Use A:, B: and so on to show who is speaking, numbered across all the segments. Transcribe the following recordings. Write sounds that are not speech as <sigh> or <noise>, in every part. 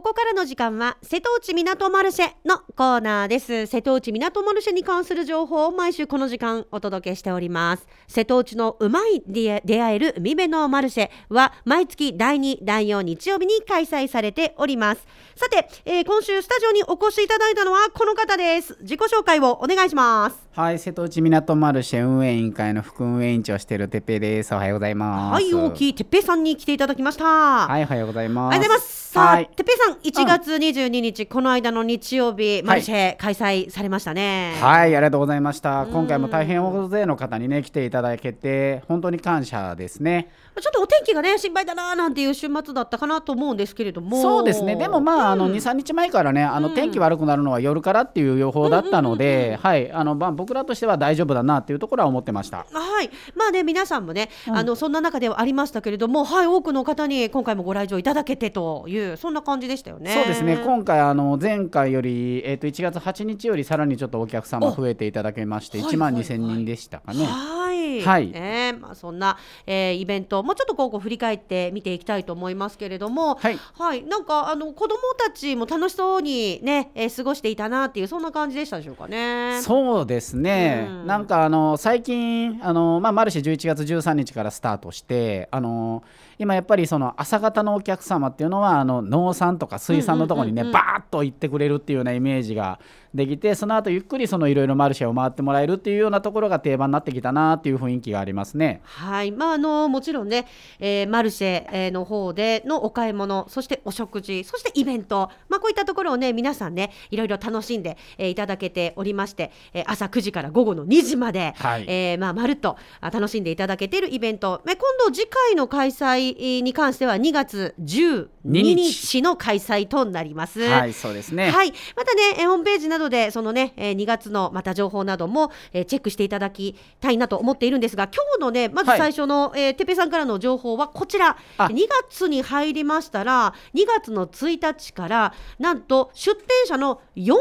A: ここからの時間は瀬戸内港マルシェのコーナーです。瀬戸内港マルシェに関する情報を毎週この時間お届けしております。瀬戸内のうまい出会える海辺のマルシェは毎月第2第4日曜日に開催されております。さて、えー、今週スタジオにお越しいただいたのはこの方です。自己紹介をお願いします。
B: はい瀬戸内港マルシェ運営委員会の副運営委員長をしているてっぺいです。おはようございます。
A: はい大きいてっぺいさんに来ていただきました。
B: はいおはようございます。
A: ありがとうございます。さあ、はい、てっぺいさん、1月22日、うん、この間の日曜日、マルシェ開催されましたね。
B: はい、ありがとうございました。今回も大変大勢の方にね、来ていただけて、本当に感謝ですね。
A: ちょっとお天気がね、心配だななんていう週末だったかなと思うんですけれども。
B: そうですね、でもまあ、うん、あの2、3日前からね、あの天気悪くなるのは夜からっていう予報だったので、はい、あのまあ、僕らとしては大丈夫だなっていうところは思ってました。
A: はい、まあね、皆さんもね、うん、あのそんな中ではありましたけれども、はい、多くの方に今回もご来場いただけてという、そんな感じでした。よね。
B: そうですね今回あの前回より、えー、と1月8日よりさらにちょっとお客様増えていただけまして1万2000人でしたかね。
A: はい、はいねまあ、そんな、えー、イベントもうちょっとこう振り返って見ていきたいと思いますけれども、はい、はい、なんかあの子どもたちも楽しそうにね、えー、過ごしていたなっていうそんな感じでしたでしょうかね。
B: そうですね、うん、なんかあの最近あの、まあ、マルシェ11月13日からスタートしてあの今やっぱりその朝方のお客様っていうのはあの農産とか水産のところにね、バーッと行ってくれるっていうようなイメージができてその後ゆっくりそのいろいろマルシェを回ってもらえるっていうようなところが定番になってきたなっていう雰囲気がありますね。
A: はい。まあ、あのもちろんね、えー、マルシェの方でのお買い物そしてお食事そしてイベント、まあ、こういったところをね皆さんねいろいろ楽しんで、えー、いただけておりまして、えー、朝9時から午後の2時まで、はい、えー、まあ、まるっと楽しんでいただけているイベント、え今度次回の開催に関しては2月12日の開催となります。
B: はいそうですね、
A: はい、またねホームページなどでそのね、えー、2月のまた情報なども、えー、チェックしていただきたいなと思っているんですが今日のねまず最初の、はい、えー、てぺさんからの情報はこちら。2月に入りましたら2月の1日からなんと出店者の4次募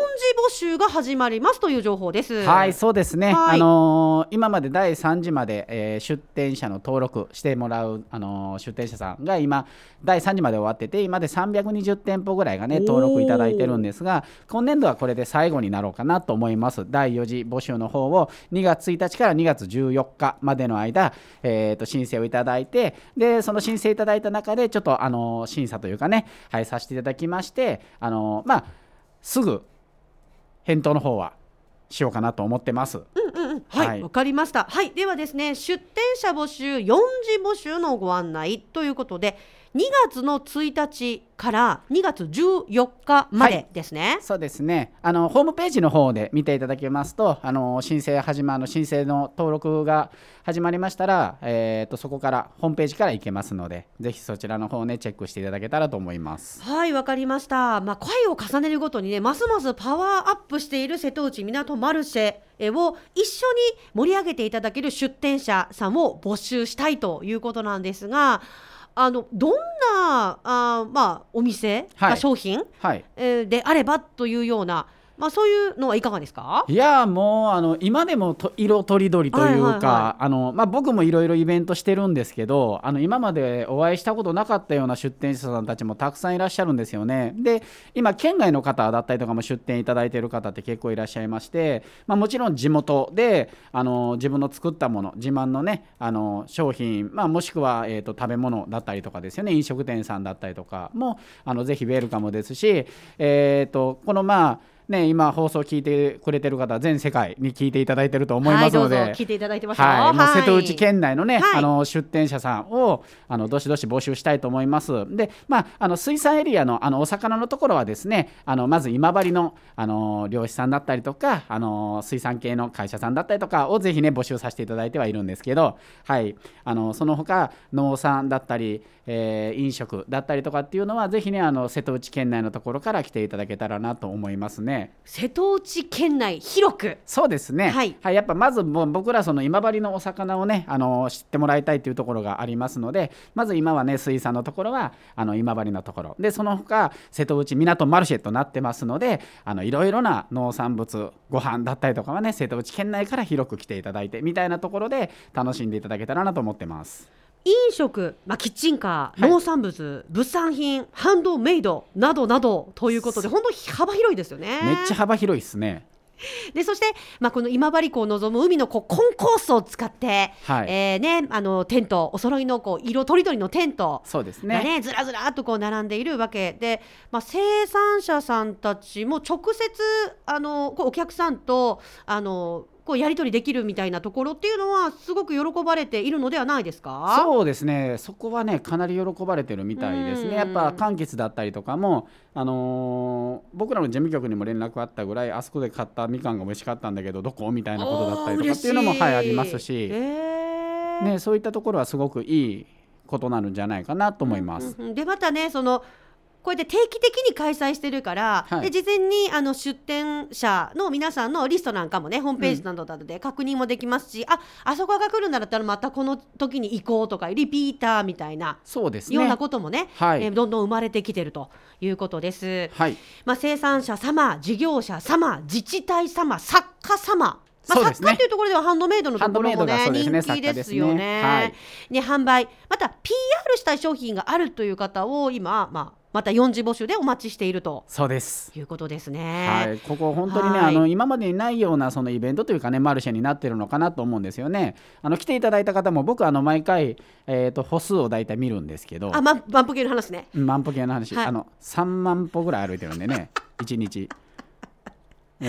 A: 集が始まりますという情報です。
B: はいそうですね、はい、あのー、今まで第3次まで、えー、出店者の登録してもらう、あのー、出店者さんが今第3次まで終わってて今で320店舗ぐらいがね登録いただいてるんですが今年度はこれで最後になろうかなと思います第4次募集の方を2月1日から2月14日までの間、えー、と申請をいただいてでその申請いただいた中でちょっとあの審査というかね、はい、させていただきましてあのまあすぐ返答の方はしようかなと思ってます。
A: うんうんうん、はい、わ、はい、かりました。はい、ではですね、出店者募集、4次募集のご案内ということで、2月の1日から2月14日までですね、はい、
B: そうですね。あのホームページの方で見ていただけますとあの申請始まる申請の登録が始まりましたら、えーと、そこからホームページから行けますのでぜひそちらの方ねチェックしていただけたらと思います。
A: はいわかりました。まあ声を重ねるごとにねますますパワーアップしている瀬戸内港マルシェを一緒に盛り上げていただける出店者さんを募集したいということなんですがあのどんなあ、まあ、お店、はい、商品、はい、えー、であればというようなまあ、そういうのはいかがですか？
B: いやもうあの今でもと色とりどりというか僕もいろい。ろイベントしてるんですけどあの今までお会いしたことなかったような出店者さんたちもたくさんいらっしゃるんですよね。で今県外の方だったりとかも出店いただいている方って結構いらっしゃいまして、まあ、もちろん地元であの自分の作ったもの自慢のねあの商品、まあ、もしくは、えーと、食べ物だったりとかですよね。飲食店さんだったりとかもあのぜひウェルカムですし、えーとこのまあね、今放送聞いてくれてる方全世界に聞いていただいてると思いますので、はい、
A: 聞いていただいてます
B: はい、もう瀬戸内県内のね、はい、あの出店者さんをあのどしどし募集したいと思います。で、まああの水産エリアのあのお魚のところはですね、あのまず今治のあの漁師さんだったりとか、あの水産系の会社さんだったりとかをぜひね募集させていただいてはいるんですけど、はい、あのその他農産だったり、えー、飲食だったりとかっていうのはぜひねあの瀬戸内県内のところから来ていただけたらなと思いますね。
A: 瀬戸内県内広く。
B: そうですね、はい、はい、やっぱまずもう僕らその今治のお魚をねあの知ってもらいたいというところがありますのでまず今はね水産のところはあの今治のところ。でその他瀬戸内港マルシェとなってますのであのいろいろな農産物ご飯だったりとかはね瀬戸内県内から広く来ていただいてみたいなところで楽しんでいただけたらなと思ってます。
A: 飲食、まあ、キッチンカー、
B: はい
A: 農産物物産品ハンドメイドなどなどということで本当に幅広いですよね。
B: めっちゃ幅広いですね。
A: でそして、まあ、この今治港を望む海のこうコンコースを使って、
B: はい
A: えーね、あのテントお揃いのこう色とりどりのテント
B: そうです
A: がね
B: ね。
A: ずらずらっとこう並んでいるわけで、まあ、生産者さんたちも直接あのこうお客さんとあのこうやり取りできるみたいなところっていうのはすごく喜ばれているのではないですか？
B: そうですね。そこはねかなり喜ばれてるみたいです
A: うん
B: ね。やっぱ柑橘だったりとかもあのー僕らの事務局にも連絡あったぐらいあそこで買ったみかんが美味しかったんだけどどこみたいなことだったりとかっていうのもはいありますし、
A: えー
B: ねそういったところはすごくいいことなのじゃないかなと思います。
A: うんうんでまたねそのこうやって定期的に開催してるから、
B: はい
A: で事前にあの出店者の皆さんのリストなんかもねホームページなどなどで確認もできますし、ああそこが来るんだったらまたこの時に行こうとかリピーターみたいな
B: そうです
A: ような
B: ね。
A: こともね、
B: はい
A: えーどんどん生まれてきてるということです。
B: はい。
A: まあ、生産者様事業者様自治体様作家様まあ、作家というところではハンドメイドのところもね
B: ね
A: 人気ですよね。
B: 作家ですねはい
A: ね販売また PR したい商品があるという方を今、まあ、また4次募集でお待ちしていると
B: そうです。
A: いうことですね。
B: はい、ここ本当にね、
A: はい
B: あの今までにないようなそのイベントというかねマルシェになってるのかなと思うんですよね。あの来ていただいた方も僕あの毎回えっ、と歩数を大体見るんですけど、
A: あ、ま、万歩計の話ね。
B: うん万歩計の話、
A: はい
B: あの3万歩ぐらい歩いてるんでね <laughs> 1日。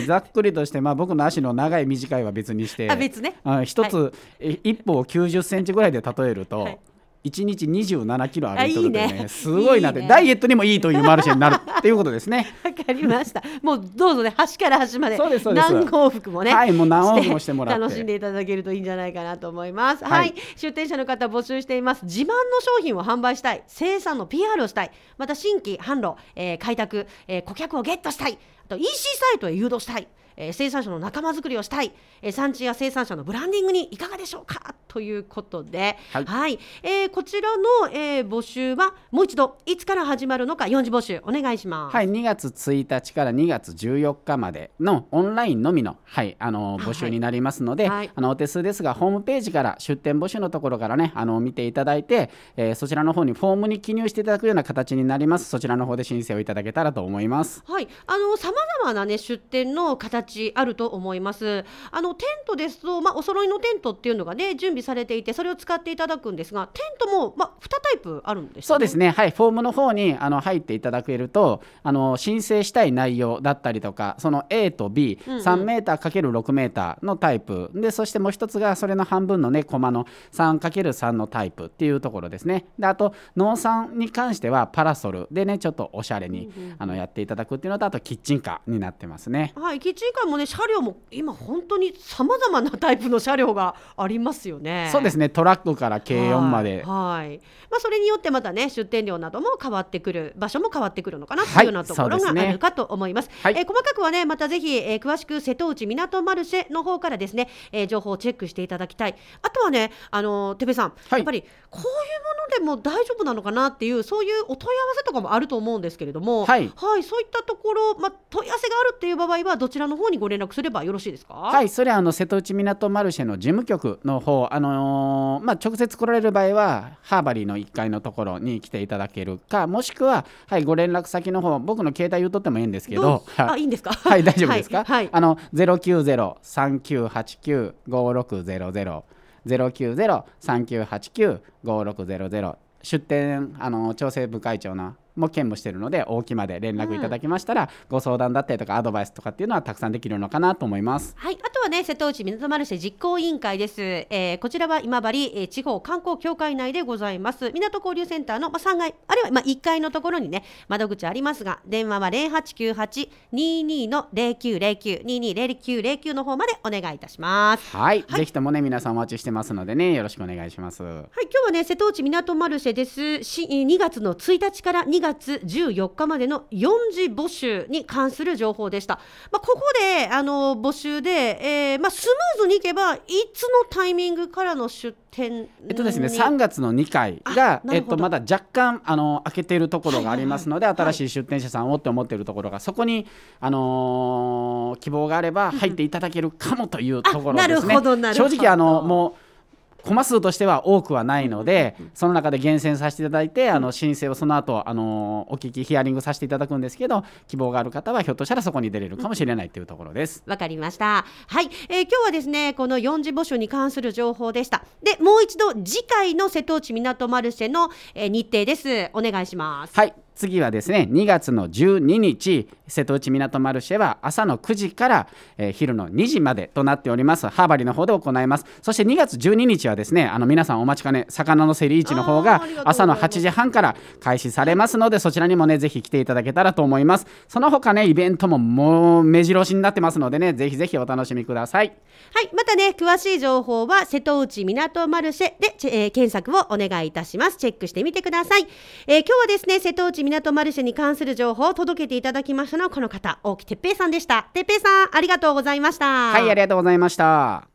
B: ざっくりとして、まあ、僕の足の長い短いは別にして
A: あ、別ね。
B: あ一つ、え一歩を90センチぐらいで例えると、
A: はい
B: 1日27キロ歩いてるって
A: あいいね
B: ねすごいなって
A: ね
B: ダイエットにもいいというマルシェになるっていうことですね。
A: わかりました。もうどうぞね、端から端まで。
B: そうですそうです
A: 何往復もね。
B: はいもう何往復もしてもらって
A: 楽しんでいただけるといいんじゃないかなと思います。はい、
B: はい
A: 出店者の方募集しています。自慢の商品を販売したい、生産の PR をしたい、また新規販路、えー開拓、えー顧客をゲットしたい、あと EC サイトへ誘導したい。えー生産者の仲間づくりをしたい、えー産地や生産者のブランディングにいかがでしょうかということで、は
B: はい。い
A: えーこちらの、えー募集はもう一度いつから始まるのか4次募集お願いします。
B: はい、2月1日から2月14日までのオンラインのみの,、はい、あの
A: はい。
B: 募集になりますので、
A: はい。
B: あのお手数ですがホームページから出店募集のところからねあの見ていただいて、えーそちらの方にフォームに記入していただくような形になります。そちらの方で申請をいただけたらと思います。
A: はい、あの様々なね出店の形あると思います。あのテントですと、まあお揃いのテントっていうのがね準備されていて、それを使っていただくんですが、テントもまあ2タイプあるんです、ね。
B: そうですね、はい、フォームの方にあの入っていただけるとあの申請したい内容だったりとかその A と B、
A: うんうん。
B: 3メーター ×6 メーターのタイプ。でそしてもう一つがそれの半分のねコマの 3×3 のタイプっていうところですね。であと農産に関してはパラソル。でねちょっとおしゃれに、あのやっていただくっていうのとあとキッチンカーになってますね。
A: はい、キッチンカーもね車両も今本当に様々なタイプの車両がありますよね。
B: そうですね。トラックから軽4まで、
A: はい、はい。まあ、それによってまたね出店料なども変わってくる場所も変わってくるのかなというようなところがあるかと思います。
B: はい。
A: えー細かくはねまたぜひ、えー詳しく瀬戸内港マルシェの方からですね、えー情報をチェックしていただきたい。あとはねあのーてべさん、
B: はい。
A: やっぱりこういうものでも大丈夫なのかなっていうそういうお問い合わせとかもあると思うんですけれども、
B: はい。
A: そういったところまあ問い合わせがあるっていう場合はどちらの方にご連絡すればよろしいですか？
B: はい、それはあの瀬戸内港マルシェの事務局の方、あのーまあ、直接来られる場合はハーバリーの1階のところに来ていただける。かもしくは、はい、ご連絡先の方僕の携帯言うとってもいいんですけど。
A: あ
B: はい。
A: いいんですか？
B: はい、大丈夫ですか、
A: はい。はい
B: あの090-3989-5600 090-3989-5600出店あの調整部会長のも兼務してるので大木まで連絡いただきましたら、ご相談だったりとかアドバイスとかっていうのはたくさんできるのかなと思います。
A: はい、あとはね、瀬戸内港マルシェ実行委員会です。えーこちらは今治、えー地方観光協会内でございます。港交流センターの、まあ、3階、あるいは、まあ、1階のところにね、窓口ありますが、電話は0898-22の0909、220909の方までお願いいたします。
B: はい、ぜひともね皆さんお待ちしてますのでねよろしくお願いします。
A: はい、今日はね、瀬戸内港マルシェです。し2月の1日から2月14日までの4次募集に関する情報でした。まあ、ここで、あの、募集で、えーまあ、スムーズにいけば、いつのタイミングからの出店
B: えっとですね、
A: に
B: 3月の2回
A: あ
B: が、えっと、まだ若干あの開けているところがありますので、
A: はい。はいはい
B: 新しい出店者さんをって思っているところがそこに、あのー希望があれば入っていただけるかもというところですね。
A: あなるほどなるほど。
B: 正直あのもうコマ数としては多くはないので、その中で厳選させていただいてあの申請をその後あのお聞きヒアリングさせていただくんですけど希望がある方はひょっとしたらそこに出れるかもしれないというところです。
A: わかりました。はい、えー今日はですね、この4次募集に関する情報でした。で、もう一度次回の瀬戸内港マルシェの、えー日程です。お願いします。
B: はい次はですね2月の12日瀬戸内港マルシェは朝の9時から、えー昼の2時までとなっております。ハーバリーの方で行います。そして2月12日はですねあの皆さんお待ちかね魚の競り市の方が朝の8時半から開始されますのでそちらにもねぜひ来ていただけたらと思います。その他ねイベントももう目白押しになってますのでねぜひぜひお楽しみください。
A: はい、またね、詳しい情報は瀬戸内港マルシェで、えー検索をお願いいたします。チェックしてみてください。えー今日はですね、瀬戸内港マルシェに関する情報を届けていただきましたのはこの方、大木哲平さんでした。哲平さん、ありがとうございました。
B: はいありがとうございました